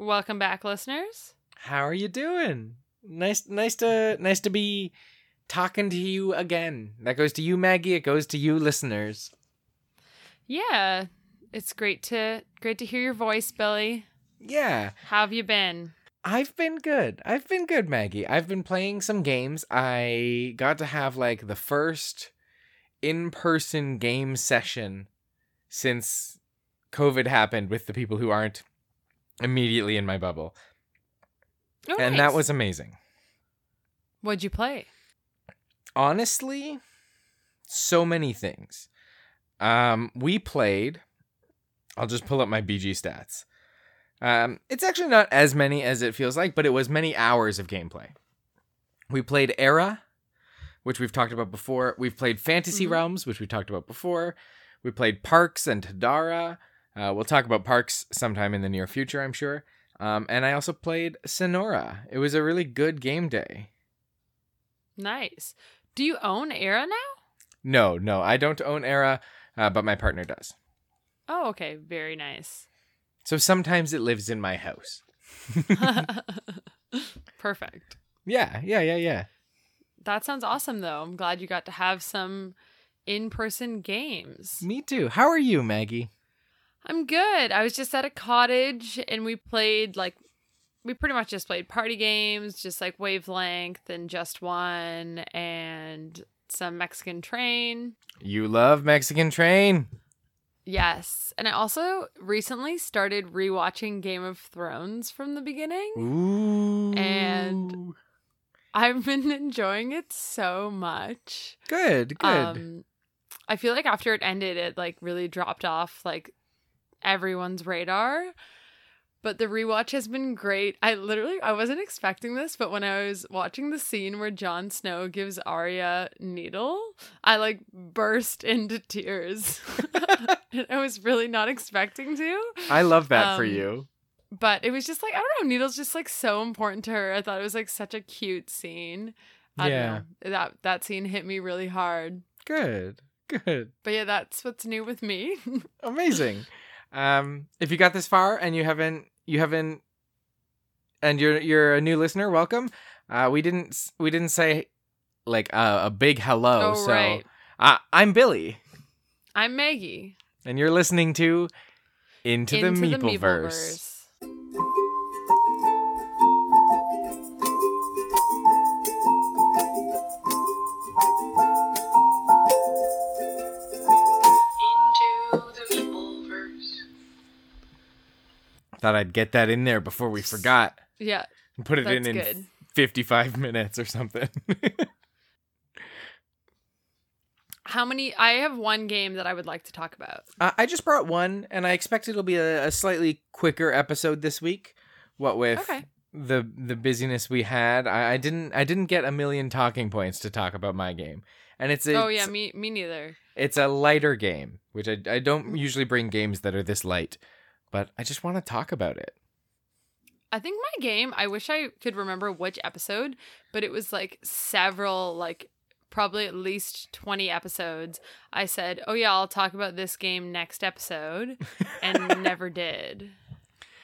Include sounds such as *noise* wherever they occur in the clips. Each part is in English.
Welcome back, listeners. How are you doing? Nice, nice to, nice to be talking to you again. That goes to you, Maggie. It goes to you, listeners. Yeah, it's great to great to hear your voice, Billy. Yeah, How have you been? I've been good. I've been good, Maggie. I've been playing some games. I got to have like the first in-person game session since COVID happened with the people who aren't immediately in my bubble. Oh, And nice. that was amazing. What'd you play? honestly so many things um we played i'll just pull up my bg stats um it's actually not as many as it feels like but it was many hours of gameplay we played era which we've talked about before we've played fantasy Mhm. realms which we talked about before we played parks and tadara uh, we'll talk about parks sometime in the near future i'm sure um, and i also played sonora it was a really good game day Nice. Do you own Era now? No, no, I don't own Era, uh, but my partner does. Oh, okay. Very nice. So sometimes it lives in my house. *laughs* Perfect. Yeah, yeah, yeah, yeah. That sounds awesome, though. I'm glad you got to have some in person games. Me too. How are you, Maggie? I'm good. I was just at a cottage and we played like we pretty much just played party games, just like wavelength and just one and some Mexican train. You love Mexican Train. Yes. And I also recently started rewatching Game of Thrones from the beginning. Ooh. And- I've *laughs* been enjoying it so much. good, good. Um I feel like after it ended it like really dropped off like everyone's radar. But the rewatch has been great. I literally I wasn't expecting this, but when I was watching the scene where Jon Snow gives Arya needle, I like burst into tears. *laughs* and I was really not expecting to. I love that for um, you. But it was just like I don't know, Needle's just like so important to her. I thought it was like such a cute scene. I Yeah. don't know. That that scene hit me really hard. Good, good. But yeah, that's what's new with me. *laughs* Amazing. Um, if you got this far and you haven't, you haven't, and you're you're a new listener, welcome. Uh, we didn't we didn't say like uh, a big hello. oh so right. uh, I'm Billy. I'm Maggie. and you're listening to Into, the Meepleverse. Meepleverse. Thought I'd get that in there before we forgot Yeah, and put it that's in in good. 55 minutes or something. *laughs* How many? I have one game that I would like to talk about. uh, I just brought one, and I expect it'll be a, a slightly quicker episode this week. What with Okay. the the busyness we had, I, I didn't I didn't get a million talking points to talk about my game, and it's a, oh yeah, me me neither. it's a lighter game, which I I don't usually bring games that are this light, but I just want to talk about it. I think my game, I wish I could remember which episode, but it was like several, like probably at least 20 episodes. I said, oh yeah, I'll talk about this game next episode, and *laughs* never did.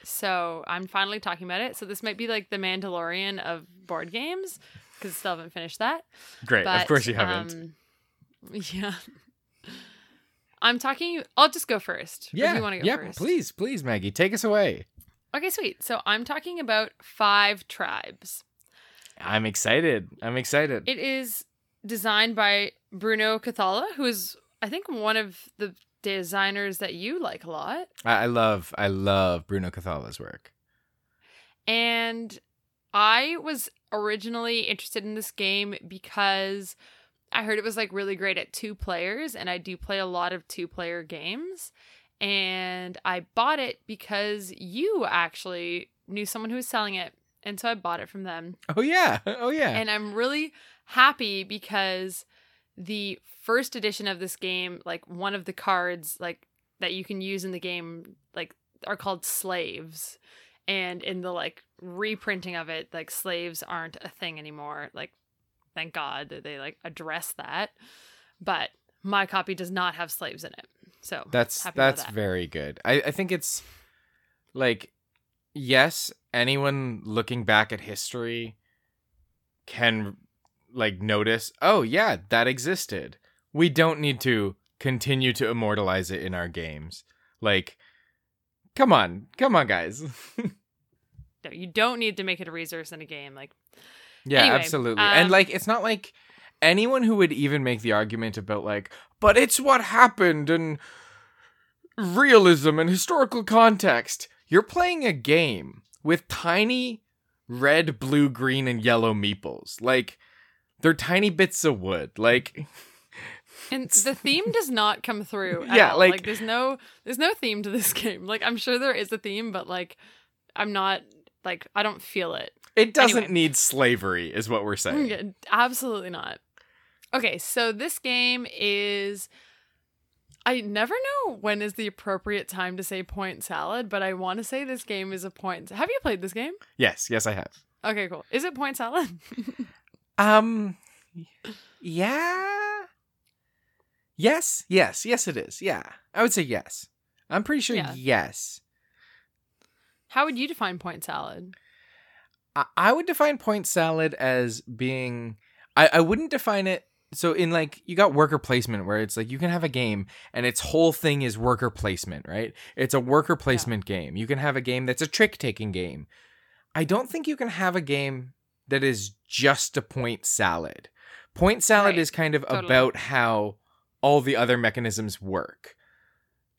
So I'm finally talking about it. So this might be like the Mandalorian of board games, because I still haven't finished that. Great, But, of course you haven't. um, *laughs* yeah. I'm talking, I'll just go first. Yeah, you want to go yeah, first? please, please, Maggie, take us away. Okay, sweet. So I'm talking about five tribes. I'm excited. I'm excited. It is designed by Bruno Cathala, who is, I think, one of the designers that you like a lot. I, I love, I love Bruno Cathala's work. And I was originally interested in this game because I heard it was like really great at two players, and I do play a lot of two player games. And I bought it because you actually knew someone who was selling it. And so I bought it from them. Oh yeah, *laughs* oh yeah. And I'm really happy because the first edition of this game, like one of the cards like that you can use in the game, like are called slaves. And in the like reprinting of it, like slaves aren't a thing anymore. Like thank God that they like address that. But my copy does not have slaves in it. So That's that's that. very good. I, I think it's like yes, anyone looking back at history can like notice, oh yeah, that existed. We don't need to continue to immortalize it in our games. Like come on, come on guys. *laughs* No, you don't need to make it a resource in a game. Like, yeah, Anyway, absolutely. um, and like it's not like anyone who would even make the argument about like, but it's what happened and realism and historical context. You're playing a game with tiny red, blue, green, and yellow meeples. Like they're tiny bits of wood. Like *laughs* and the theme does not come through. At Yeah, all. like- like there's no there's no theme to this *laughs* game. Like I'm sure there is a theme, but like I'm not like I don't feel it. It doesn't Anyway. need slavery, is what we're saying. Absolutely not. Okay, so this game is. I never know when is the appropriate time to say point salad, but I want to say this game is a point. Have you played this game? Yes, yes, I have. Okay, cool. Is it point salad? *laughs* Um, yeah. Yes, yes, yes, it is. Yeah, I would say yes. I'm pretty sure Yeah. yes. How would you define point salad? I, would define point salad as being. I, I wouldn't define it. So in like you got worker placement where it's like you can have a game and its whole thing is worker placement, right? It's a worker placement game. You can have a game that's a trick taking game. I don't think you can have a game that is just a point salad. Point salad Right. is kind of Totally. about how all the other mechanisms work.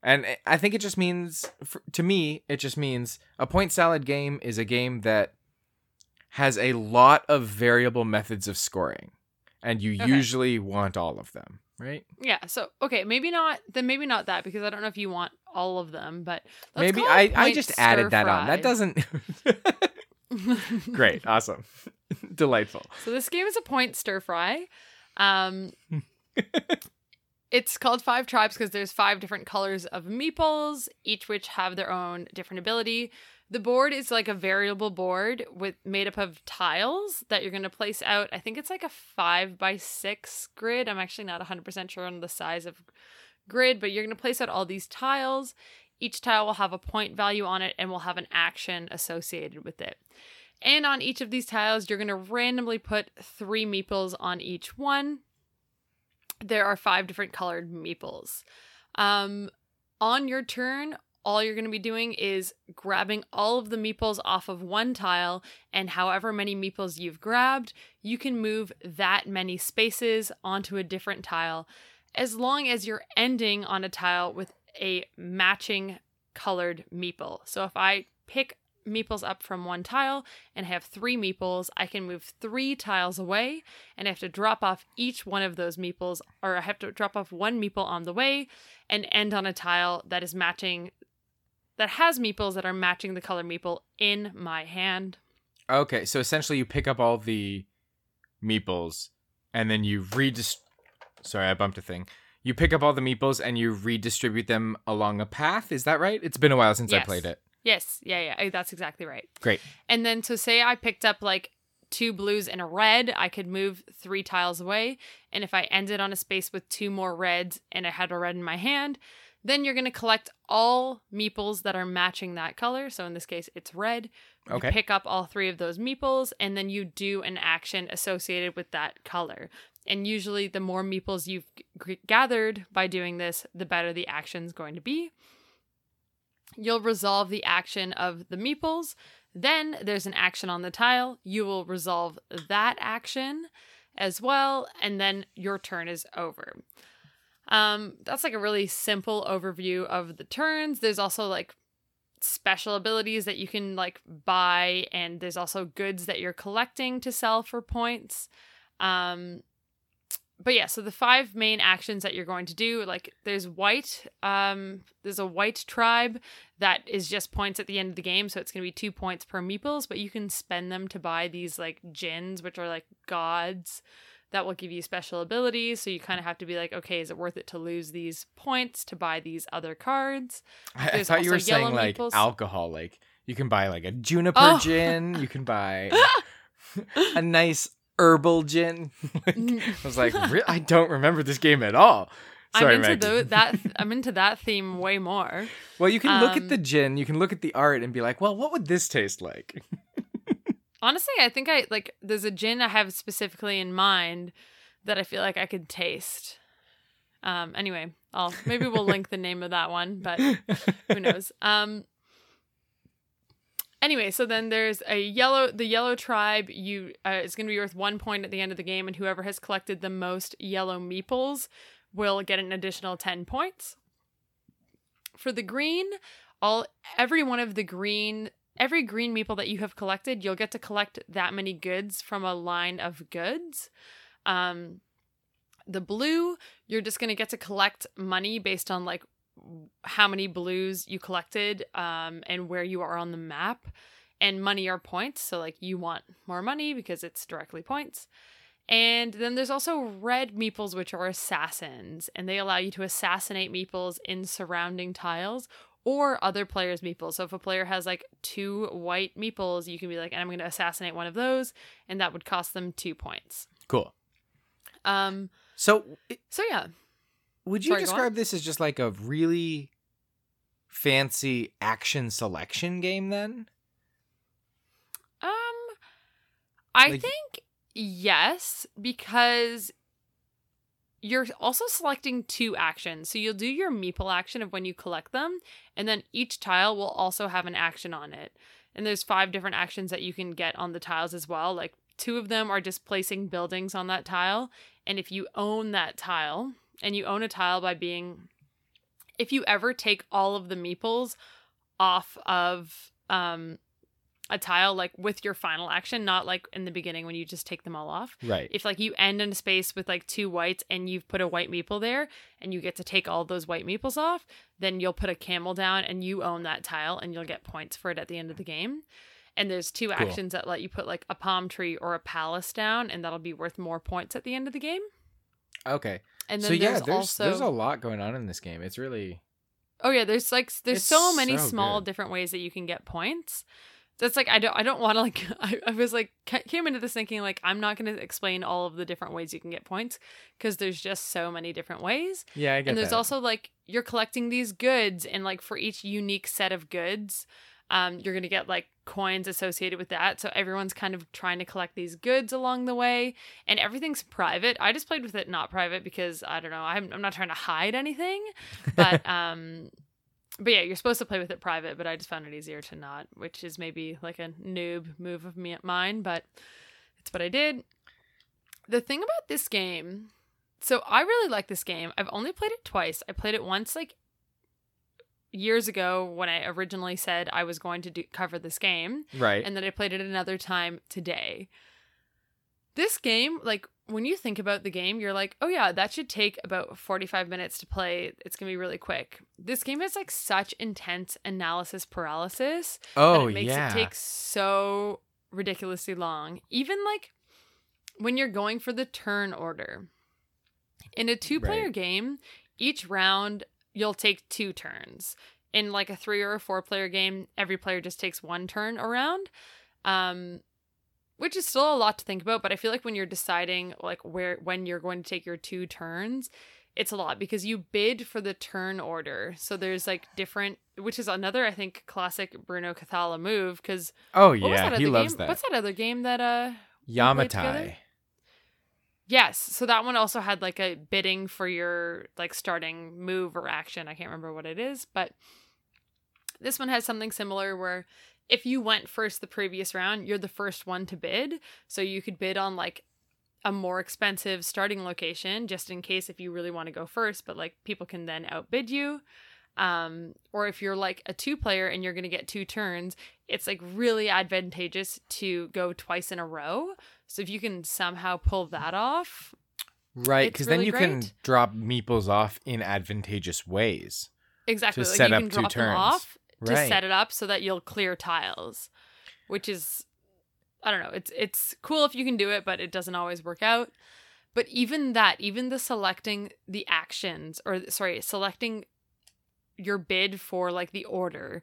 And I think it just means, to me, it just means a point salad game is a game that has a lot of variable methods of scoring. And you Okay. usually want all of them, right? Yeah. So okay, maybe not. Then maybe not that because I don't know if you want all of them, but let's Maybe I, I just added that on. That doesn't. *laughs* Great. Awesome. *laughs* Delightful. So this game is a point stir fry. Um, *laughs* it's called Five Tribes because there's five different colors of meeples, each which have their own different ability. The board is like a variable board with made up of tiles that you're going to place out. I think it's like a five by six grid. I'm actually not 100% sure on the size of grid, but you're going to place out all these tiles. Each tile will have a point value on it and will have an action associated with it. And on each of these tiles, you're going to randomly put three meeples on each one. There are five different colored meeples. Um, on your turn, all you're going to be doing is grabbing all of the meeples off of one tile, and however many meeples you've grabbed, you can move that many spaces onto a different tile as long as you're ending on a tile with a matching colored meeple. So if I pick meeples up from one tile and have three meeples, I can move three tiles away and I have to drop off each one of those meeples, or I have to drop off one meeple on the way and end on a tile that is matching, that has meeples that are matching the color meeple in my hand. Okay, so essentially you pick up all the meeples and then you redist. Sorry, I bumped a thing. You pick up all the meeples and you redistribute them along a path. Is that right? It's been a while since I played it. Yes, yeah, yeah, eh, that's exactly right. Great. And then so say I picked up like two blues and a red, I could move three tiles away. And if I ended on a space with two more reds and I had a red in my hand, then you're going to collect all meeples that are matching that color. So in this case, it's red. You Okay. pick up all three of those meeples and then you do an action associated with that color. And usually, the more meeples you've g- gathered by doing this, the better the action's going to be. You'll resolve the action of the meeples. Then there's an action on the tile. You will resolve that action as well, and then your turn is over. Um, that's like a really simple overview of the turns. There's also like special abilities that you can like buy, and there's also goods that you're collecting to sell for points. Um, but yeah, so the five main actions that you're going to do, like there's white, um, there's a white tribe that is just points at the end of the game, so it's gonna be two points per meeples, but you can spend them to buy these like djinns, which are like gods that will give you special abilities. So you kind of have to be like, okay, is it worth it to lose these points to buy these other cards? I, I thought you were saying like alcohol. Like you can buy like a juniper Oh. gin. You can buy *laughs* *laughs* a nice herbal gin. *laughs* Like, I was like, "Re- I don't remember this game at all. Sorry, I'm into tho- that. I'm into that theme way more. Well, you can look Um, at the gin, you can look at the art, and be like, well, what would this taste like? Honestly, I think I like. There's a gin I have specifically in mind that I feel like I could taste. Um. Anyway, I'll maybe we'll *laughs* link the name of that one, but who knows *laughs* um anyway so then there's a yellow the yellow tribe you uh, is going to be worth one point at the end of the game and whoever has collected the most yellow meeples will get an additional 10 points for the green all every one of the green every green meeple that you have collected you'll get to collect that many goods from a line of goods um the blue you're just going to get to collect money based on like how many blues you collected um, and where you are on the map. And money are points. So, like, you want more money because it's directly points. And then there's also red meeples, which are assassins, and they allow you to assassinate meeples in surrounding tiles or other players' meeples. So, if a player has like two white meeples, you can be like, and I'm going to assassinate one of those, and that would cost them two points. cool. Um, So, i- so yeah, would you Sorry, describe this as just like a really fancy action selection game then? Um, I Like- think yes, because you're also selecting two actions. So you'll do your meeple action of when you collect them, and then each tile will also have an action on it. And there's five different actions that you can get on the tiles as well. Like two of them are just placing buildings on that tile. And if you own that tile, and you own a tile by being if you ever take all of the meeples off of um a tile like with your final action, not like in the beginning when you just take them all off. Right. If like you end in a space with like two whites and you've put a white meeple there and you get to take all those white meeples off, then you'll put a camel down and you own that tile and you'll get points for it at the end of the game. And there's two Cool. actions that let you put like a palm tree or a palace down and that'll be worth more points at the end of the game. okay. And then so yeah, there's, there's also there's a lot going on in this game. It's really Oh yeah, there's like there's It's so many so small good. different ways that you can get points. That's like I don't I don't want to like *laughs* I, I was like came into this thinking like I'm not going to explain all of the different ways you can get points because there's just so many different ways. yeah. I get and there's that. also like you're collecting these goods and like for each unique set of goods, um you're going to get like coins associated with that. So everyone's kind of trying to collect these goods along the way and everything's private. I just played with it not private because I don't know, I'm I'm not trying to hide anything but *laughs* um but yeah you're supposed to play with it private but i just found it easier to not which is maybe like a noob move of me mine but it's what i did the thing about this game so i really like this game i've only played it twice i played it once like years ago when i originally said i was going to do cover this game right. and then I played it another time today. This game, like when you think about the game, you're like, oh yeah, that should take about 45 minutes to play. It's gonna be really quick. This game has like such intense analysis paralysis that oh it makes yeah. it take so ridiculously long. Even like when you're going for the turn order. In a two player Right. game, each round you'll take two turns. In like a three or a four player game, every player just takes one turn around. Um which is still a lot to think about, but I feel like when you're deciding like where when you're going to take your two turns, it's a lot because you bid for the turn order. So there's like different which is another I think classic Bruno Cathala move cuz oh yeah. He loves game? that. What's that other game that uh? Yamatai. Yes, so that one also had like a bidding for your like starting move or action. I can't remember what it is, but this one has something similar where if you went first the previous round, you're the first one to bid. So you could bid on like a more expensive starting location just in case if you really want to go first, but like people can then outbid you. Um, or if you're like a two player and you're going to get two turns, it's like really advantageous to go twice in a row. So if you can somehow pull that off, Right, because really then you can drop meeples off in advantageous ways. exactly, To like set you up can two turns. off to Right. set it up so that you'll clear tiles, which is I don't know. It's it's cool if you can do it, but it doesn't always work out. But even that, even the selecting the actions or sorry, selecting your bid for like the order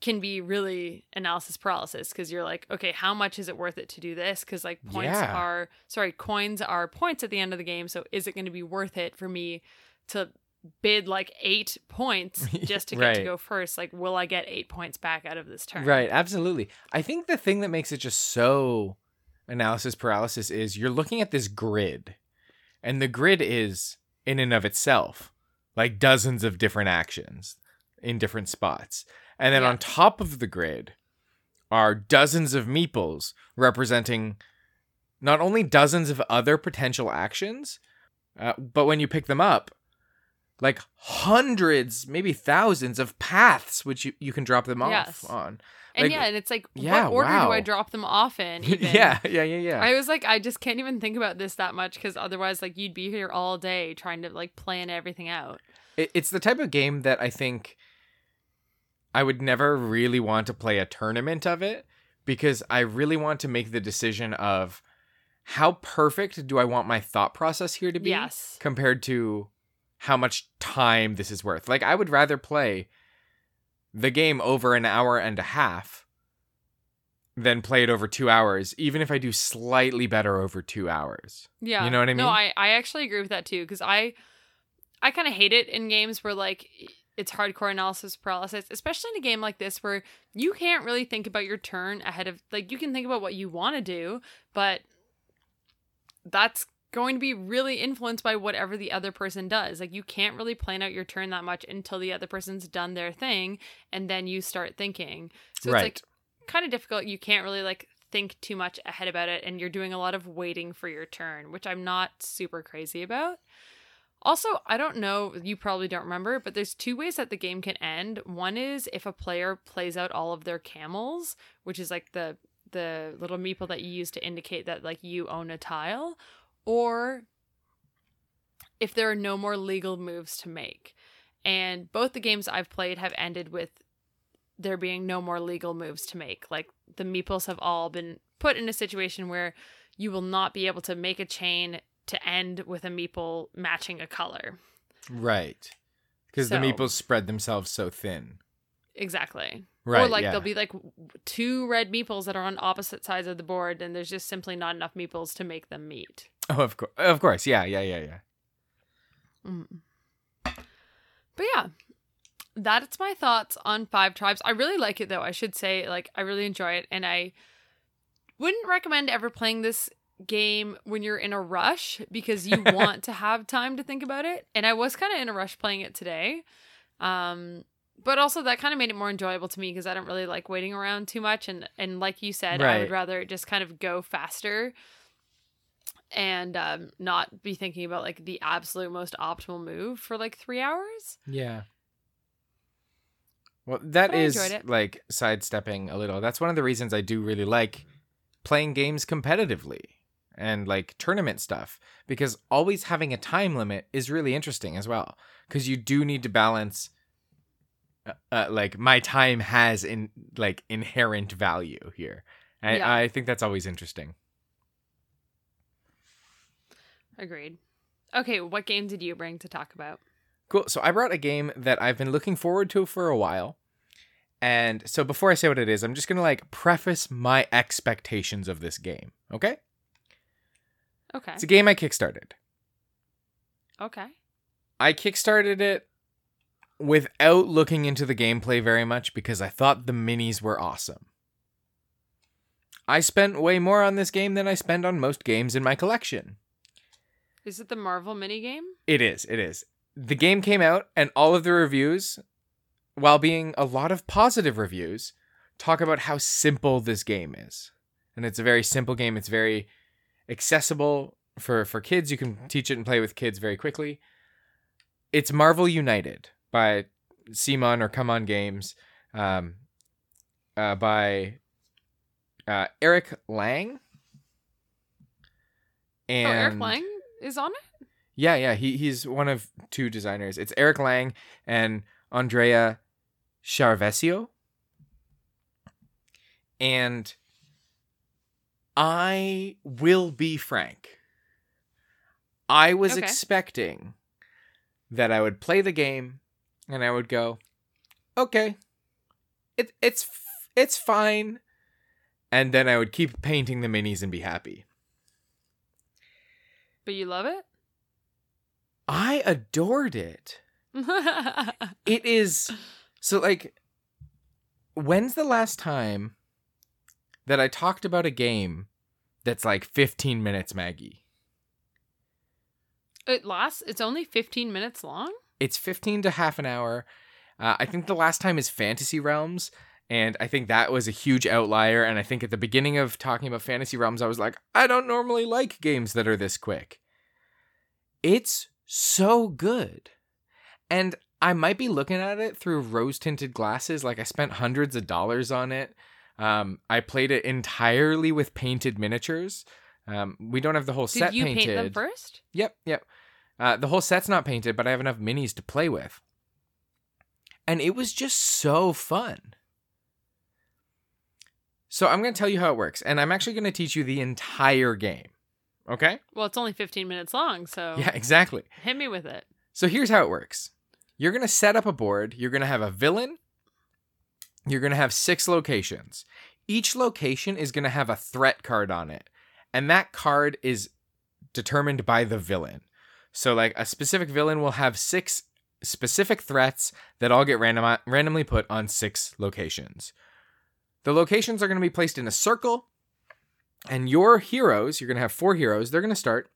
can be really analysis paralysis because you're like, okay, how much is it worth it to do this? Because like points Yeah. are sorry, coins are points at the end of the game. So is it going to be worth it for me to bid like eight points *laughs* just to get Right. to go first. Like, will I get eight points back out of this turn? Right, absolutely. I think the thing that makes it just so analysis paralysis is you're looking at this grid, and the grid is in and of itself like dozens of different actions in different spots. And then on top of the grid are dozens of meeples representing not only dozens of other potential actions, uh, but when you pick them up, like hundreds, maybe thousands of paths which you, you can drop them off Yes. on. And Like- yeah, and it's like, Yeah, what order do. I drop them off in? *laughs* even? yeah, yeah, yeah, yeah. I was like, I just can't even think about this that much because otherwise, like, you'd be here all day trying to like plan everything out. It, it's the type of game that I think I would never really want to play a tournament of it because I really want to make the decision of how perfect do I want my thought process here to be Yes. compared to how much time this is worth. Like I would rather play the game over an hour and a half than play it over 2 hours even if I do slightly better over 2 hours. Yeah. You know what I mean? No. I, I actually agree with that too because I I kind of hate it in games where like it's hardcore analysis paralysis, especially in a game like this where you can't really think about your turn ahead of like you can think about what you want to do, but that's going to be really influenced by whatever the other person does. Like you can't really plan out your turn that much until the other person's done their thing and then you start thinking. So it's Right. like kind of difficult. You can't really like think too much ahead about it and you're doing a lot of waiting for your turn, which I'm not super crazy about. Also, I don't know, you probably don't remember, but there's two ways that the game can end. One is if a player plays out all of their camels, which is like the the little meeple that you use to indicate that like you own a tile, or if there are no more legal moves to make. And both the games I've played have ended with there being no more legal moves to make. Like the meeples have all been put in a situation where you will not be able to make a chain to end with a meeple matching a color. Right. Cuz the meeples spread themselves so thin. Exactly. Right. or like yeah. there'll be like two red meeples that are on opposite sides of the board and there's just simply not enough meeples to make them meet. Oh, of course, of course, yeah, yeah, yeah, yeah. Mm. But yeah, that's my thoughts on Five Tribes. I really like it though. I should say, like, I really enjoy it, and I wouldn't recommend ever playing this game when you're in a rush because you *laughs* want to have time to think about it. And I was kind of in a rush playing it today. Um, but also that kind of made it more enjoyable to me because I don't really like waiting around too much and and like you said, I would rather just kind of go faster and um, not be thinking about like the absolute most optimal move for like three hours. Yeah. Well, that is like sidestepping a little. That's one of the reasons I do really like playing games competitively and like tournament stuff because always having a time limit is really interesting as well because you do need to balance uh, uh, like my time has in like inherent value here. I, Yeah. I think that's always interesting. Agreed. Okay, what game did you bring to talk about? Cool. So I brought a game that I've been looking forward to for a while. And so before I say what it is, I'm just going to like preface my expectations of this game. Okay? Okay. It's a game I kickstarted. Okay. I kickstarted it without looking into the gameplay very much because I thought the minis were awesome. I spent way more on this game than I spend on most games in my collection. Is it the Marvel minigame? It is. It is. The game came out, and all of the reviews, while being a lot of positive reviews, talk about how simple this game is. And it's a very simple game. It's very accessible for for kids. You can teach it and play with kids very quickly. It's Marvel United by CMON or Come On Games, um, uh, by uh, Eric Lang. And oh, Eric Lang is on it? yeah, yeah, he he's one of two designers. It's Eric Lang and Andrea Chiarvesio. And I will be frank. I was Okay. expecting that I would play the game and I would go, "Okay. It it's it's fine." And then I would keep painting the minis and be happy. But you love it? I adored it. *laughs* It is so like when's the last time that I talked about a game that's like 15 minutes, Maggie? it lasts. It's only fifteen minutes long. It's 15 to half an hour. Uh, I think the last time is Fantasy Realms, and I think that was a huge outlier. And I think at the beginning of talking about Fantasy Realms, I was like, I don't normally like games that are this quick. It's so good. And I might be looking at it through rose tinted glasses. Like I spent hundreds of dollars on it. Um, I played it entirely with painted miniatures. Um, we don't have the whole Did set you painted. paint them first? Yep, yep. Uh, the whole set's not painted, but I have enough minis to play with. And it was just so fun. So I'm going to tell you how it works, and I'm actually going to teach you the entire game. Okay? Well, it's only fifteen minutes long, so Yeah, exactly. hit me with it. So here's how it works you're going to set up a board, you're going to have a villain, you're going to have six locations. Each location is going to have a threat card on it, and that card is determined by the villain. So, like, a specific villain will have six specific threats that all get random- randomly put on six locations. The locations are going to be placed in a circle, and your heroes, you're going to have four heroes, they're going to start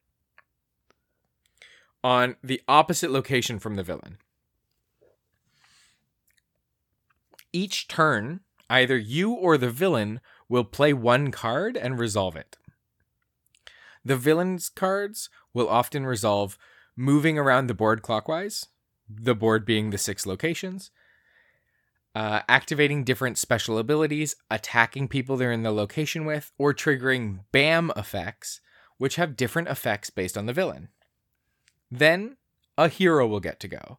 on the opposite location from the villain. Each turn, either you or the villain will play one card and resolve it. The villain's cards will often resolve moving around the board clockwise, the board being the six locations, uh, activating different special abilities, attacking people they're in the location with, or triggering BAM effects, which have different effects based on the villain. Then a hero will get to go,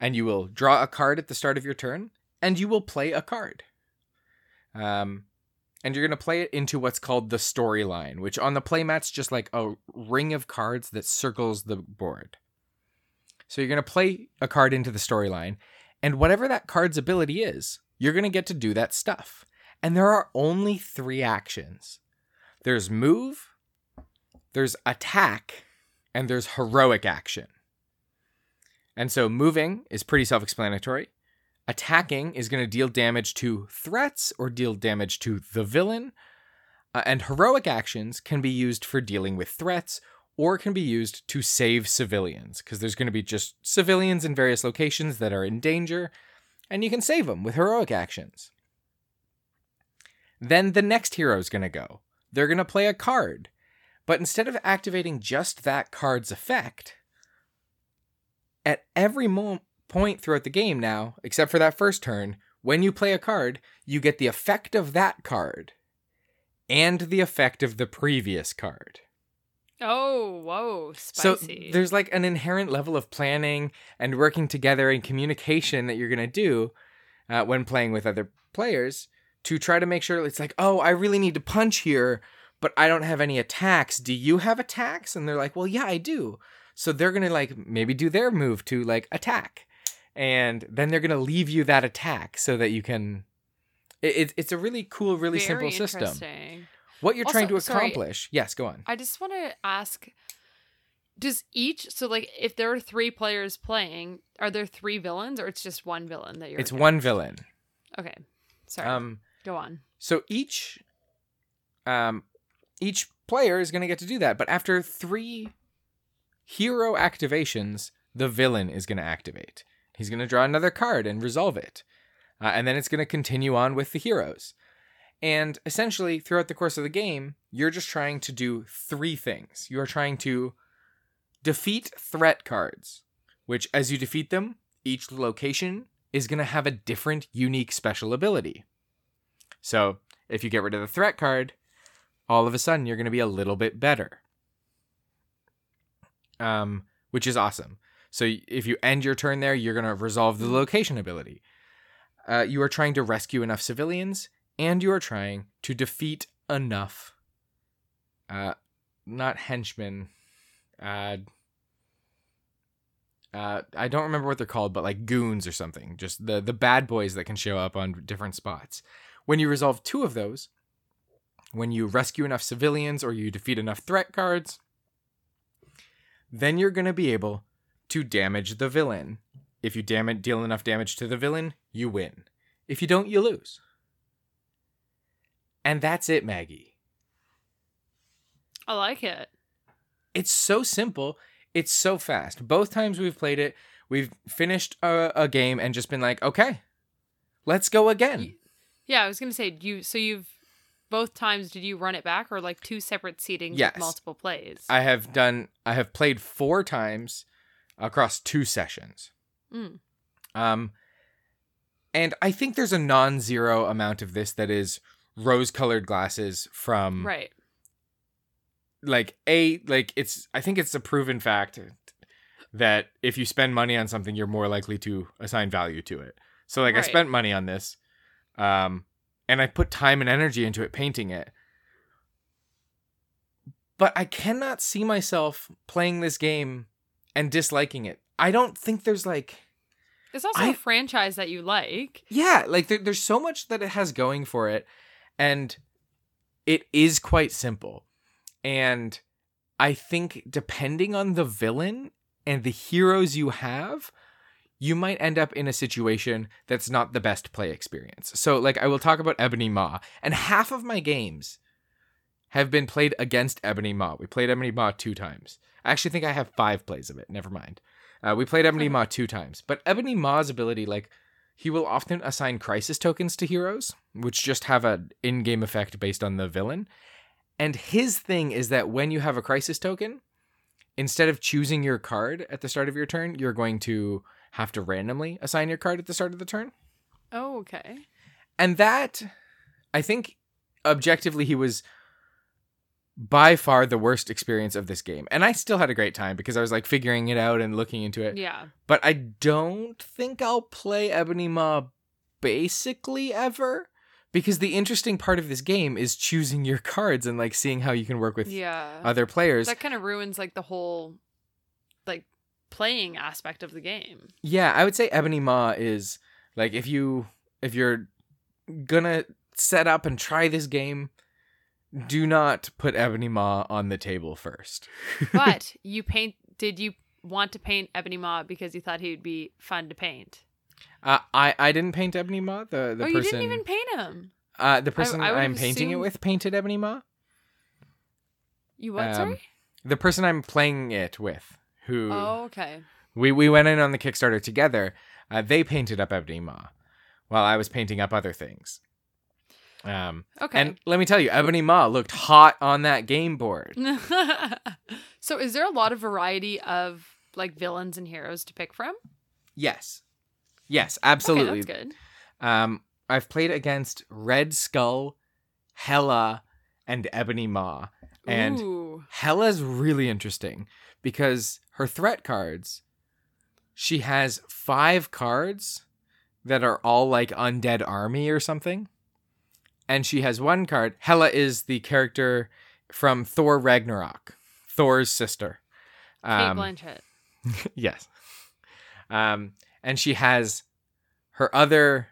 and you will draw a card at the start of your turn, and you will play a card. Um, and you're going to play it into what's called the storyline, which on the playmat's just like a ring of cards that circles the board. So you're going to play a card into the storyline, and whatever that card's ability is, you're going to get to do that stuff. And there are only three actions there's move, there's attack, and there's heroic action. And so moving is pretty self explanatory. Attacking is going to deal damage to threats or deal damage to the villain. Uh, and heroic actions can be used for dealing with threats or it can be used to save civilians because there's going to be just civilians in various locations that are in danger and you can save them with heroic actions. Then the next hero is going to go. They're going to play a card. But instead of activating just that card's effect, at every mo- point throughout the game now, except for that first turn, when you play a card, you get the effect of that card and the effect of the previous card. Oh, whoa, spicy. So there's like an inherent level of planning and working together and communication that you're going to do uh, when playing with other players to try to make sure it's like, oh, I really need to punch here, but I don't have any attacks. Do you have attacks? And they're like, well, yeah, I do. So they're going to like maybe do their move to like attack. And then they're going to leave you that attack so that you can. It, it- it's a really cool, really Very simple system. What you're trying to Also, sorry, accomplish. yes, go on. I just want to ask does each so like if there are three players playing, are there three villains or it's just one villain that you're It's one villain. Okay. Sorry. Um, Go on. So each um each player is going to get to do that, but after 3 hero activations, the villain is going to activate. He's going to draw another card and resolve it. Uh, and then it's going to continue on with the heroes. And essentially, throughout the course of the game, you're just trying to do three things. You are trying to defeat threat cards, which, as you defeat them, each location is going to have a different, unique special ability. So, if you get rid of the threat card, all of a sudden you're going to be a little bit better. Um, which is awesome. So, if you end your turn there, you're going to resolve the location ability. Uh, you are trying to rescue enough civilians, and you are trying to defeat enough, uh, not henchmen, uh, uh, I don't remember what they're called, but like goons or something. Just the the bad boys that can show up on different spots. When you resolve two of those, when you rescue enough civilians or you defeat enough threat cards, then you're going to be able to damage the villain if you damage deal enough damage to the villain, you win. If you don't, you lose. And that's it, Maggie. I like it. It's so simple. It's so fast. Both times we've played it, we've finished a, a game and just been like, okay, let's go again. Yeah, I was gonna say you. So you've both times did you run it back or like two separate seatings Yes. with multiple plays? I have done. I have played four times across two sessions. Mm. Um, and I think there's a non-zero amount of this that is rose-colored glasses from Right. like a like it's. I think it's a proven fact that if you spend money on something, you're more likely to assign value to it. So like I spent money on this, um, and I put time and energy into it painting it. But I cannot see myself playing this game and disliking it. I don't think there's like It's also I- a franchise that you like. yeah, like there, there's so much that it has going for it, and it is quite simple. And I think depending on the villain and the heroes you have, you might end up in a situation that's not the best play experience. So, like, I will talk about Ebony Maw, and half of my games have been played against Ebony Maw. We played Ebony Maw two times. I actually think I have five plays of it. Never mind. Uh, we played Ebony Maw two times, but Ebony Maw's ability, like, he will often assign crisis tokens to heroes, which just have an in-game effect based on the villain. And his thing is that when you have a crisis token, instead of choosing your card at the start of your turn, you're going to have to randomly assign your card at the start of the turn. Oh, okay. And that, I think, objectively, he was by far the worst experience of this game. And I still had a great time because I was like figuring it out and looking into it. Yeah. But I don't think I'll play Ebony Maw basically ever because the interesting part of this game is choosing your cards and like seeing how you can work with Yeah. other players. that kind of ruins like the whole like playing aspect of the game. Yeah, I would say Ebony Maw is like if you if you're gonna set up and try this game, *laughs* do not put Ebony Maw on the table first. *laughs* But you paint did you want to paint Ebony Maw because you thought he would be fun to paint? Uh, I I didn't paint Ebony Maw. The the oh, person you didn't even paint him. uh the person I I'm painting it with painted Ebony Maw. You what, Um, sorry? The person I'm playing it with, who Oh, okay. we we went in on the Kickstarter together. Uh, they painted up Ebony Maw, while I was painting up other things. Um, Okay. and let me tell you, Ebony Maw looked hot on that game board. *laughs* so is there a lot of variety of like villains and heroes to pick from? Yes. Yes, absolutely. Okay, that's good. Um, I've played against Red Skull, Hela, and Ebony Maw. And Ooh. Hela's really interesting because her threat cards, she has five cards that are all like Undead Army or something. And she has one card. Hela is the character from Thor Ragnarok, Thor's sister. Kate Um, Blanchett. *laughs* yes. Um, and she has her other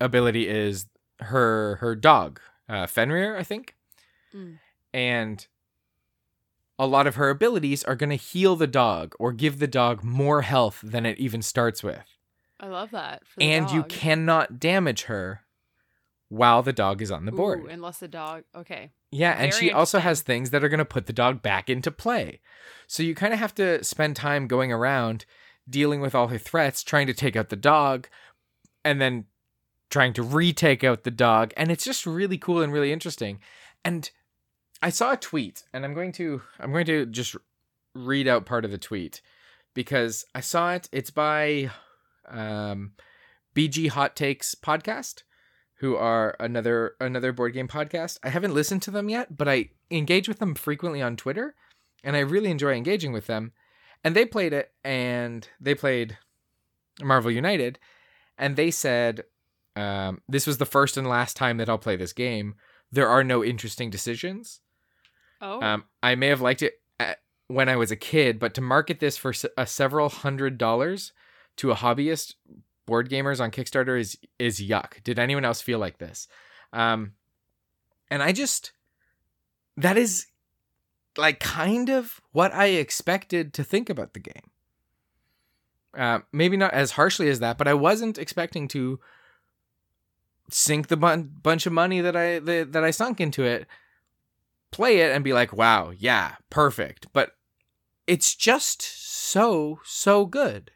ability is her her dog, uh, Fenrir, I think. Mm. And a lot of her abilities are going to heal the dog or give the dog more health than it even starts with. I love that. And you cannot damage her while the dog is on the board. Ooh, unless the dog. Okay. Yeah, and she also has things that are going to put the dog back into play. So you kind of have to spend time going around dealing with all her threats, trying to take out the dog, and then trying to retake out the dog. And it's just really cool and really interesting. And I saw a tweet, and I'm going to I'm going to just read out part of the tweet because I saw it. It's by um, BG Hot Takes podcast who are another another board game podcast. I haven't listened to them yet, but I engage with them frequently on Twitter, and I really enjoy engaging with them. And they played it, and they played Marvel United, and they said um, this was the first and last time that I'll play this game. There are no interesting decisions. Oh. Um, I may have liked it at, when I was a kid, but to market this for a several hundred dollars to a hobbyist board gamers on Kickstarter is is yuck. Did anyone else feel like this? Um, and I just that is like kind of what I expected to think about the game. Uh, maybe not as harshly as that, but I wasn't expecting to sink the bun- bunch of money that I that, that I sunk into it, play it, and be like, "Wow, yeah, perfect." But it's just so so good.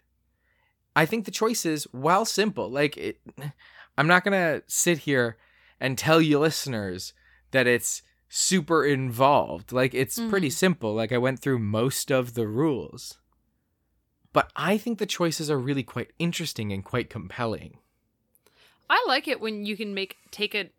I think the choices, while simple, like it, I'm not gonna sit here and tell you listeners that it's super involved. Like it's pretty Mhm. simple. Like I went through most of the rules. But I think the choices are really quite interesting and quite compelling. I like it when you can make take a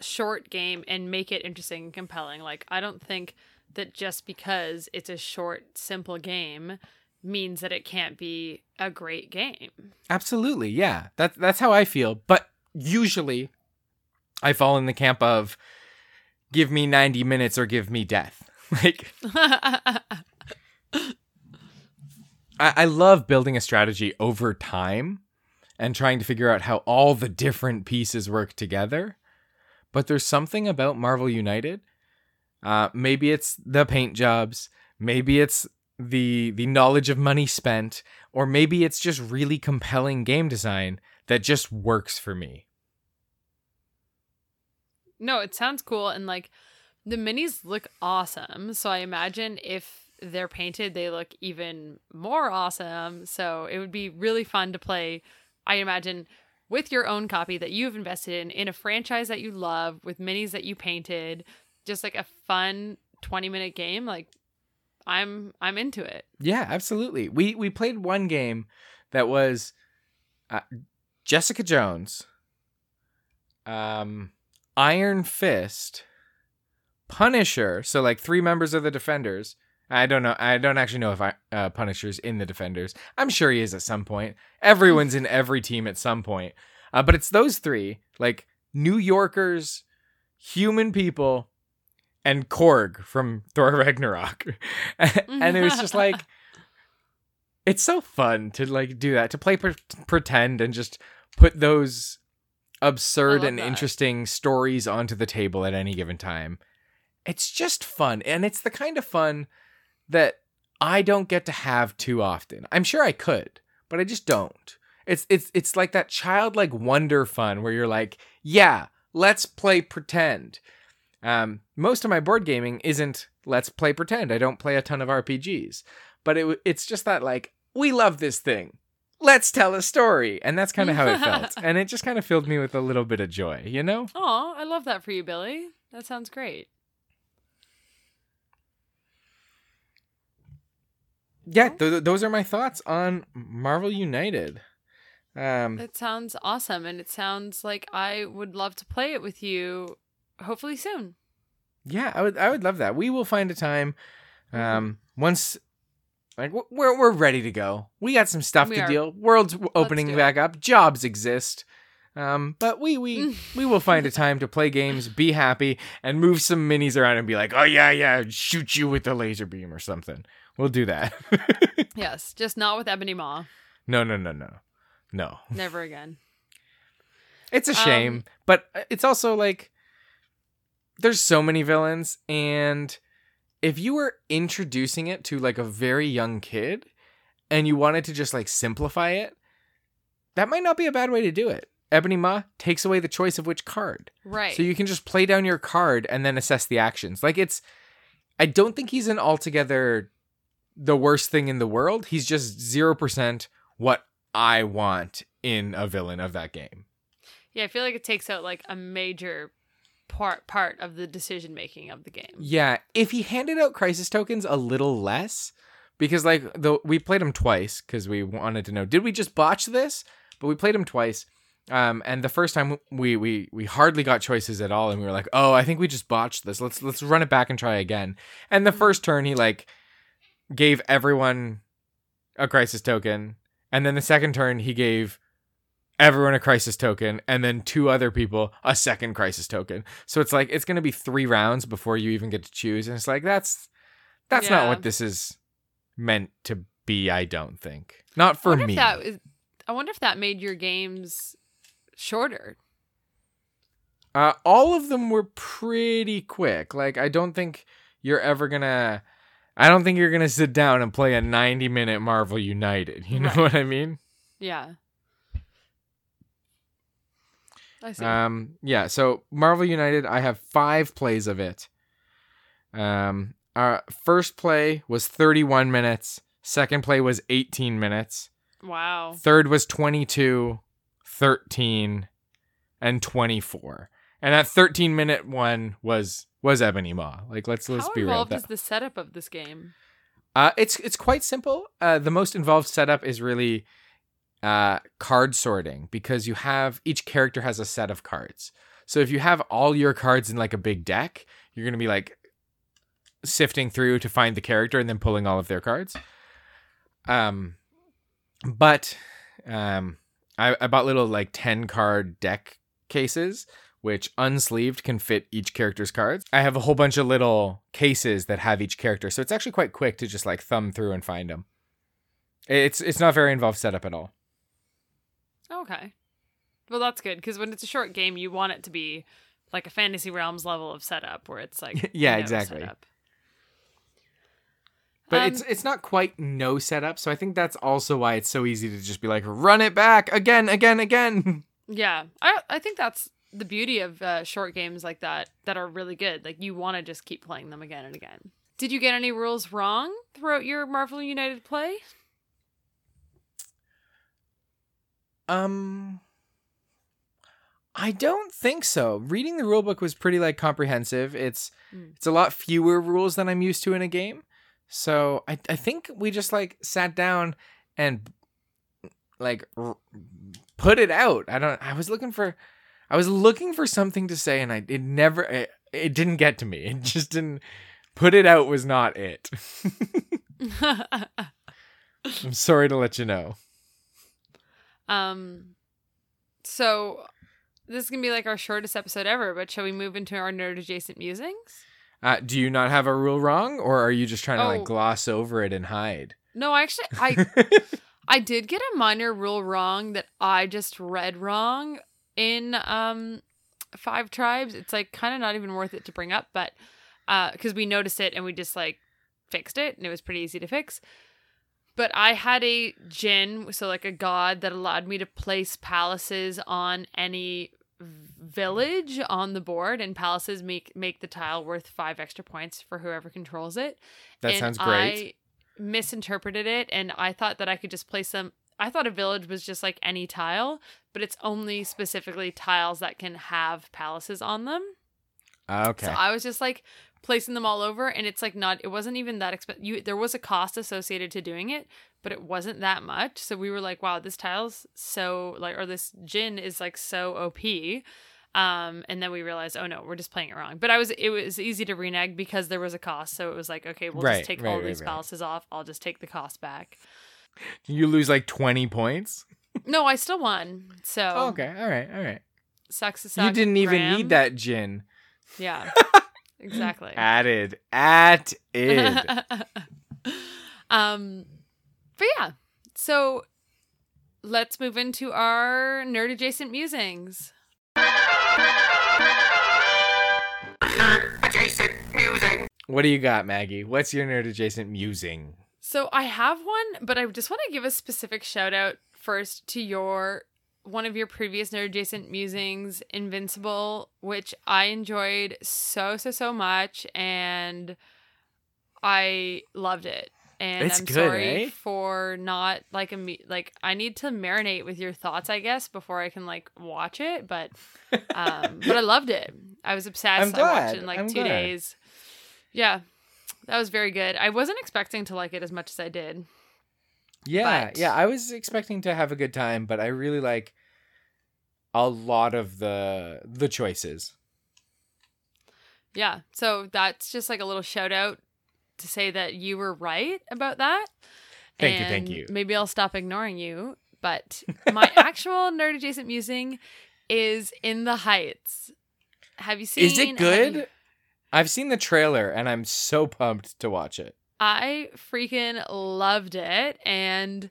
short game and make it interesting and compelling. Like I don't think that just because it's a short, simple game means that it can't be a great game. Absolutely, yeah. That's that's how I feel. But usually I fall in the camp of give me 90 minutes or give me death. *laughs* Like I, I love building a strategy over time and trying to figure out how all the different pieces work together. But there's something about Marvel United. Uh, maybe it's the paint jobs, maybe it's the the knowledge of money spent, or maybe it's just really compelling game design that just works for me. no, it sounds cool and like the minis look awesome. So I imagine if they're painted, they look even more awesome. So it would be really fun to play. I imagine with your own copy that you've invested in, in a franchise that you love, with minis that you painted, just like a fun 20 minute game. Like I'm I'm into it. Yeah, absolutely. We we played one game that was uh, Jessica Jones, um, Iron Fist, Punisher. So like three members of the Defenders. I don't know. I don't actually know if I, uh, Punisher's in the Defenders. I'm sure he is at some point. Everyone's in every team at some point. Uh, but it's those three, like New Yorkers, human people, and Korg from Thor Ragnarok. *laughs* and it was just like *laughs* it's so fun to like do that to play pre- pretend and just put those absurd and that. interesting stories onto the table at any given time it's just fun and it's the kind of fun that i don't get to have too often i'm sure i could but i just don't it's it's it's like that childlike wonder fun where you're like yeah let's play pretend um, most of my board gaming isn't let's play pretend. I don't play a ton of RPGs, but it it's just that like we love this thing. Let's tell a story, and that's kind of how it felt, *laughs* and it just kind of filled me with a little bit of joy, you know. Oh, I love that for you, Billy. That sounds great. Yeah, th- those are my thoughts on Marvel United. Um, It sounds awesome, and it sounds like I would love to play it with you. Hopefully soon. yeah, I would I would love that. We will find a time um once like we're we're ready to go. We got some stuff We to are. deal. World's opening back up. Jobs exist. Um, but we we *laughs* we will find a time to play games, be happy, and move some minis around and be like, oh yeah, yeah, shoot you with the laser beam or something. We'll do that. *laughs* Yes, just not with Ebony Maw. no, no, no, no, no. Never again. It's a shame, Um, but it's also like there's so many villains and if you were introducing it to like a very young kid and you wanted to just like simplify it, that might not be a bad way to do it. Ebony Maw takes away the choice of which card. Right. So you can just play down your card and then assess the actions. Like it's I don't think he's an altogether the worst thing in the world. He's just 0% what I want in a villain of that game. yeah, I feel like it takes out like a major part part of the decision making of the game. Yeah, if he handed out crisis tokens a little less, because like the we played him twice because we wanted to know did we just botch this? But we played him twice, um, and the first time we we we hardly got choices at all, and we were like, oh, I think we just botched this. Let's let's run it back and try again. And the first turn, he like gave everyone a crisis token, and then the second turn, he gave everyone a crisis token and then two other people a second crisis token so it's like it's going to be three rounds before you even get to choose and it's like that's that's not what this is meant to be i don't think not for wonder me I wonder if that made your games shorter. uh, all of them were pretty quick like i don't think you're ever gonna I don't think you're gonna sit down and play a 90 minute Marvel United. You know Right. what I mean? Yeah. I see. Um, yeah. So Marvel United, I have five plays of it. Um, our first play was 31 minutes. Second play was 18 minutes. wow. Third was 22, 13, and 24. And that 13 minute one was was Ebony Maw. Like let's let's How be real. How involved is the setup of this game? Uh, it's it's quite simple. Uh, the most involved setup is really uh, card sorting because you have each character has a set of cards. So if you have all your cards in like a big deck, you're gonna be like sifting through to find the character and then pulling all of their cards. Um, but um, I, I bought little like ten card deck cases which unsleeved can fit each character's cards. I have a whole bunch of little cases that have each character, so it's actually quite quick to just like thumb through and find them. It's it's not very involved setup at all. Okay. Well, that's good because when it's a short game, you want it to be like a Fantasy Realms level of setup where it's like *laughs* Yeah, exactly. setup. But Um, it's it's not quite no setup, so I think that's also why it's so easy to just be like run it back again, again, again. *laughs* Yeah, I I think that's the beauty of uh, short games like that that are really good. Like you want to just keep playing them again and again. Did you get any rules wrong throughout your Marvel United play? Um I don't think so. Reading the rulebook was pretty like comprehensive. It's Mm. it's a lot fewer rules than I'm used to in a game. So I I think we just like sat down and like r- put it out. I don't I was looking for I was looking for something to say and I it never it, it didn't get to me. It just didn't put it out was not it. *laughs* *laughs* I'm sorry to let you know. Um, so this is gonna be like our shortest episode ever. But shall we move into our nerd adjacent musings? Uh, do you not have a rule wrong, or are you just trying to Oh. like gloss over it and hide? No, actually, I *laughs* I did get a minor rule wrong that I just read wrong in um Five Tribes. It's like kind of not even worth it to bring up, but uh cuz we noticed it and we just like fixed it and it was pretty easy to fix. But I had a djinn, so like a god that allowed me to place palaces on any village on the board and palaces make make the tile worth 5 extra points for whoever controls it that and sounds great. I misinterpreted it and I thought that I could just place them. I thought a village was just like any tile, but it's only specifically tiles that can have palaces on them. Ah, okay. So I was just like placing them all over and it's like not it wasn't even that expensive. You there was a cost associated to doing it, but it wasn't that much. So we were like, wow, this tile's so like or this djinn is like so OP. Um, and then we realized, oh no, we're just playing it wrong. But I was, it was easy to renege because there was a cost. So it was like, okay, we'll Right, just take right, all right, these palaces off. I'll just take the cost back. you lose like twenty points. No, I still won. So Oh, okay. All right. All right. sucks to suck You didn't even Graham. need that djinn Yeah, *laughs* exactly. added at it. *laughs* um, but yeah, so let's move into our nerd adjacent musings. what do you got, Maggie? What's your nerd adjacent musing? So I have one, but I just want to give a specific shout out first to your one of your previous nerd adjacent musings, Invincible, which I enjoyed so so so much, and I loved it. And It's I'm good, sorry eh? for not like a like I need to marinate with your thoughts, I guess, before I can like watch it. But um, *laughs* but I loved it. I was obsessed. I'm I watched it in like I'm two glad. days. Yeah, that was very good. I wasn't expecting to like it as much as I did. Yeah, But- yeah. I was expecting to have a good time, but I really like a lot of the the choices. Yeah, so that's just like a little shout out to say that you were right about that. Thank you, thank you. Maybe I'll stop ignoring you. But *laughs* my actual nerd adjacent musing is in the Heights. Have you seen? Is it good? you- I've seen the trailer and I'm so pumped to watch it. I freaking loved it and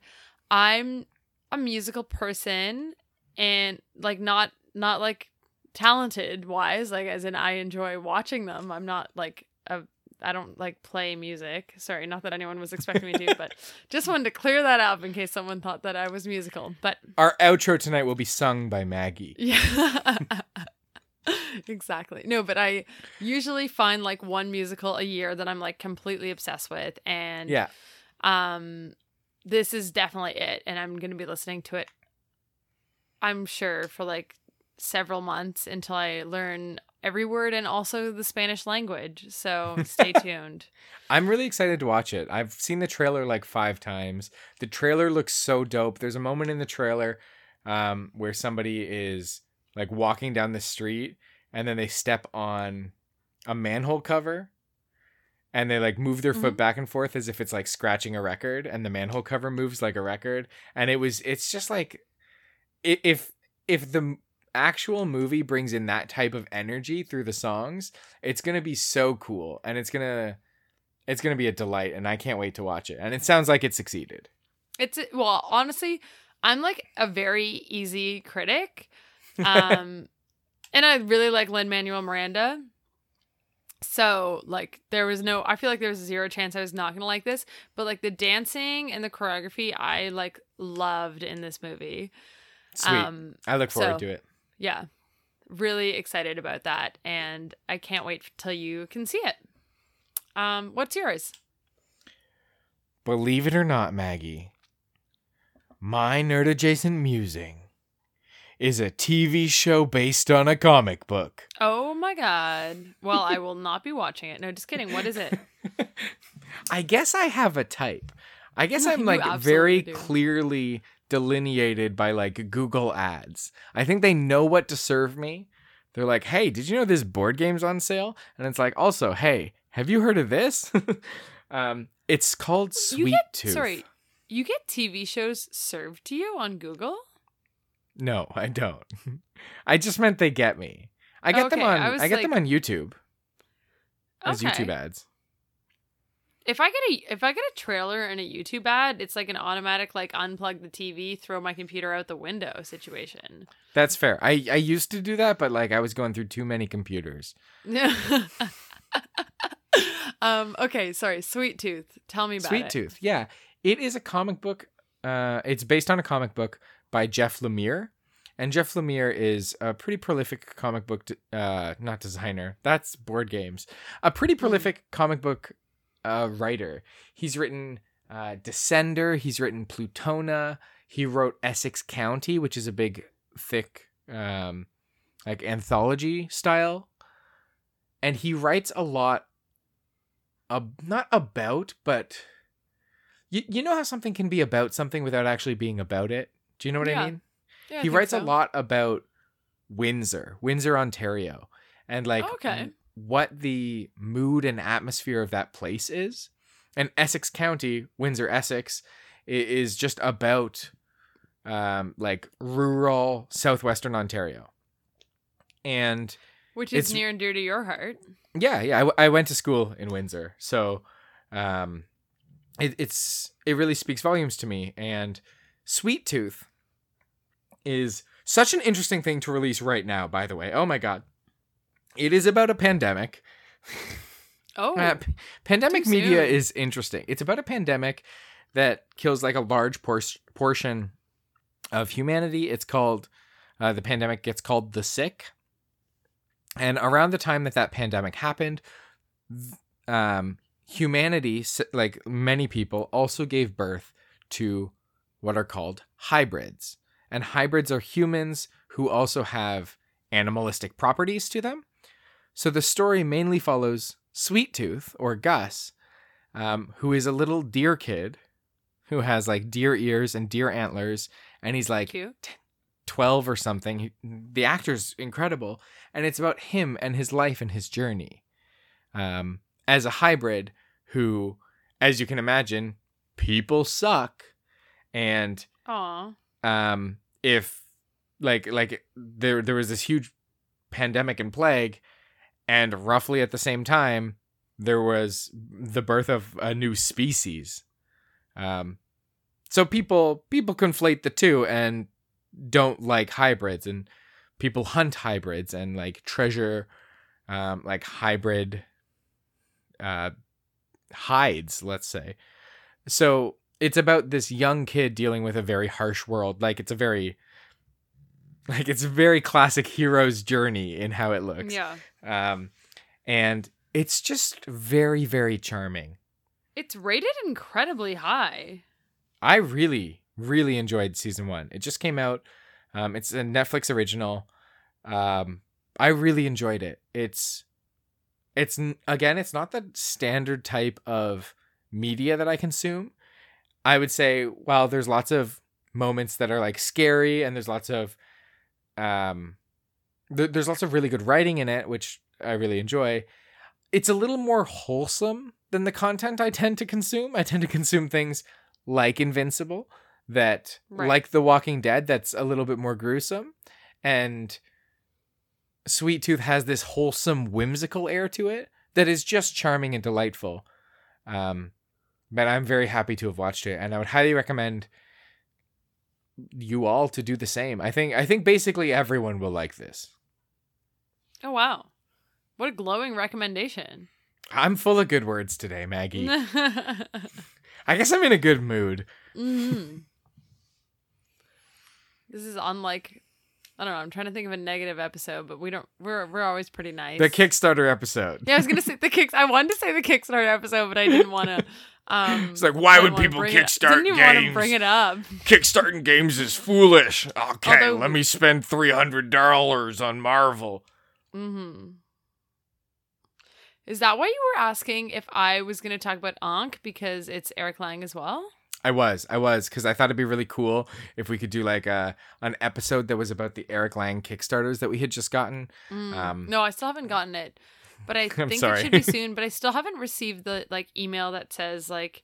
I'm a musical person and like not not like talented wise like as in I enjoy watching them. I'm not like a I don't like play music. Sorry, not that anyone was expecting me to, but *laughs* just wanted to clear that up in case someone thought that I was musical. But Our outro tonight will be sung by Maggie. yeah. *laughs* *laughs* exactly. No, but I usually find like one musical a year that I'm like completely obsessed with and Yeah. um this is definitely it and I'm going to be listening to it I'm sure for like several months until I learn every word and also the Spanish language. So stay *laughs* tuned. I'm really excited to watch it. I've seen the trailer like five times. The trailer looks so dope. There's a moment in the trailer um, where somebody is like walking down the street and then they step on a manhole cover and they like move their foot Mhm. back and forth as if it's like scratching a record and the manhole cover moves like a record and it was it's just like if if the actual movie brings in that type of energy through the songs it's going to be so cool and it's going to it's going to be a delight and I can't wait to watch it. And it sounds like it succeeded. It's well, honestly, I'm like a very easy critic. Um and I really like Lin Manuel Miranda. So, like there was no I feel like there was zero chance I was not going to like this, but like the dancing and the choreography I like loved in this movie. Sweet. Um I look forward so- to it. yeah. Really excited about that and I can't wait till you can see it. Um what's yours? Believe it or not, Maggie, my nerd adjacent musing is a TV show based on a comic book. Oh my god. Well, I will not be watching it. No, just kidding. What is it? *laughs* I guess I have a type. I guess *laughs* I'm like very do. clearly delineated by like Google ads. I think they know what to serve me. They're like, "Hey, did you know this board game's on sale?" And it's like, "Also, hey, have you heard of this?" *laughs* um, it's called You Sweet get- Tooth. Sorry, you get TV shows served to you on Google? No, I don't. *laughs* I just meant they get me. I get them on. I I, get them on YouTube as Okay. YouTube ads. If I get a if I get a trailer and a YouTube ad, it's like an automatic like unplug the TV, throw my computer out the window situation. That's fair. I I used to do that, but like I was going through too many computers. *laughs* um. Okay. Sorry. Sweet Tooth. Tell me about Sweet it. Tooth. Yeah, it is a comic book. Uh, it's based on a comic book by Jeff Lemire, and Jeff Lemire is a pretty prolific comic book. d- Uh, not designer. That's board games. A pretty prolific comic book uh, writer. He's written uh, Descender. He's written Plutona. He wrote Essex County, which is a big, thick, um, like anthology style. And he writes a lot. Ab- not about, but you, you know how something can be about something without actually being about it? Do you know what Yeah. I mean? Yeah, he think writes so. a lot about Windsor, Windsor, Ontario, and like Okay. what the mood and atmosphere of that place is. And Essex County, Windsor, Essex, is just about um, like rural southwestern Ontario. And which is near and dear to your heart. yeah, yeah. I, w- I went to school in Windsor, so um, it, it's it really speaks volumes to me. And Sweet Tooth is such an interesting thing to release right now. By the way, oh my god, it is about a pandemic. Oh, Uh, p- pandemic media soon. is interesting. It's about a pandemic that kills like a large por- portion of humanity. It's called uh, the pandemic gets called the sick. And around the time that that pandemic happened, th- um, humanity, like many people, also gave birth to what are called hybrids. And hybrids are humans who also have animalistic properties to them. So the story mainly follows Sweet Tooth or Gus, um, who is a little deer kid who has like deer ears and deer antlers, and he's like cute. 12 or something. He, the actor's incredible, and it's about him and his life and his journey um, as a hybrid who, as you can imagine, people suck, and Aw. um if like like there there was this huge pandemic and plague and roughly at the same time there was the birth of a new species um so people people conflate the two and don't like hybrids and people hunt hybrids and like treasure um like hybrid uh, hides, let's say. So it's about this young kid dealing with a very harsh world. Like it's a very like it's a very classic hero's journey in how it looks. Yeah. Um and it's just very very charming. It's rated incredibly high. I really really enjoyed season 1. It just came out um it's a Netflix original. Um I really enjoyed it. It's it's again it's not the standard type of media that I consume. I would say while there's lots of moments that are like scary and there's lots of um th- there's lots of really good writing in it which I really enjoy. It's a little more wholesome than the content I tend to consume. I tend to consume things like Invincible that Right. like The Walking Dead that's a little bit more gruesome and Sweet Tooth has this wholesome whimsical air to it that is just charming and delightful. Um but I'm very happy to have watched it and I would highly recommend you all to do the same. I think I think basically everyone will like this. Oh wow. What a glowing recommendation. I'm full of good words today, Maggie. *laughs* *laughs* I guess I'm in a good mood. hmm *laughs* This is unlike I don't know, I'm trying to think of a negative episode, but we don't we're we're always pretty nice. The Kickstarter episode. Yeah, I was gonna say the kicks I wanted to say the Kickstarter episode, but I didn't wanna um It's like, why would people bring it- kickstart Didn't even want to games? bring it up. *laughs* Kickstarting games is foolish. Okay, Although- let me spend three hundred dollars on Marvel. Mm-hmm. Is that why you were asking if I was going to talk about Ankh because it's Eric Lang as well? I was, I was, because I thought it'd be really cool if we could do like a an episode that was about the Eric Lang Kickstarters that we had just gotten. Mm. Um, no, I still haven't gotten it, but I *laughs* think sorry. it should be *laughs* soon. But I still haven't received the like email that says like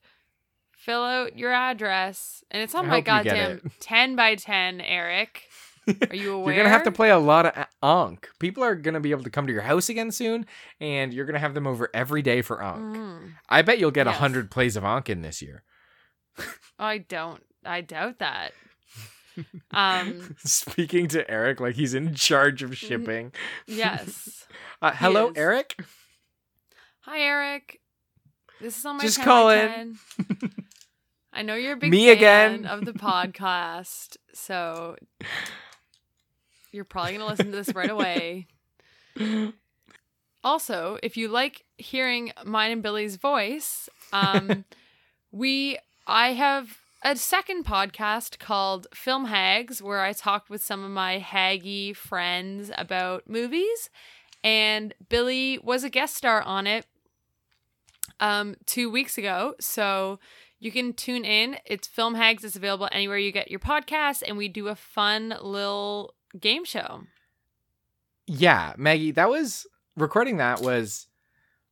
fill out your address, and it's on I my hope you get goddamn ten by ten. Eric, *laughs* are you aware? You're gonna have to play a lot of A- Ankh. People are gonna be able to come to your house again soon, and you're gonna have them over every day for Ankh. Mm. I bet you'll get a Yes. hundred plays of Ankh in this year. I don't. I doubt that. Um. *laughs* Speaking to Eric like he's in charge of shipping. Yes. *laughs* Uh, hello, is. Eric. Hi, Eric. This is on my Just 10 call in. *laughs* I know you're a big Me fan again. of the podcast, so you're probably gonna listen to this right away. Also, if you like hearing mine and Billy's voice, um, we I have a second podcast called Film Hags where I talked with some of my haggy friends about movies, and Billy was a guest star on it um two weeks ago. So you can tune in. It's Film Hags. It's available anywhere you get your podcasts, and we do a fun little game show. Yeah, Maggie, that was recording that was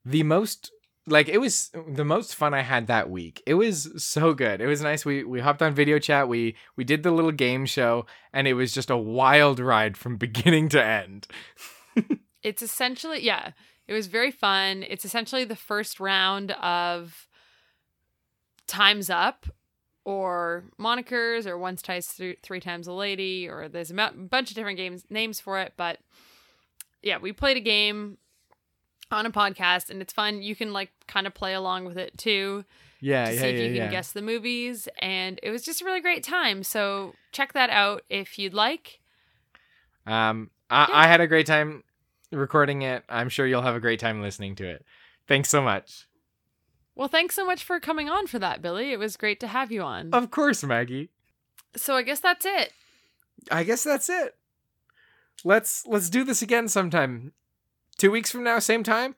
the most like it was the most fun I had that week. It was so good. It was nice. We we hopped on video chat. We we did the little game show and it was just a wild ride from *laughs* beginning to end. It's essentially, yeah, it was very fun. It's essentially the first round of Time's Up or monikers or once ties th- three times a lady or there's a bunch of different games names for it but yeah we played a game on a podcast and it's fun you can like kind of play along with it too Yeah, to yeah, see if yeah, you can yeah. guess the movies and it was just a really great time so check that out if you'd like Um I. I had a great time recording it. I'm sure you'll have a great time listening to it. Thanks so much. well thanks so much for coming on for that billy it was great to have you on Of course, Maggie. so i guess that's it I guess that's it. Let's let's do this again sometime. 2 weeks from now, same time?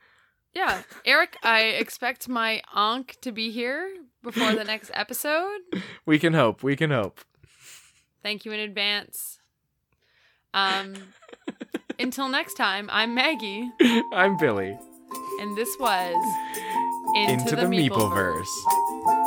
Yeah, Eric, I expect my Ankh to be here before the next episode. *laughs* We can hope. We can hope. Thank you in advance. Um, *laughs* until next time, I'm Maggie, I'm Billy. and this was Into, Into, the, Meepleverse. Meepleverse.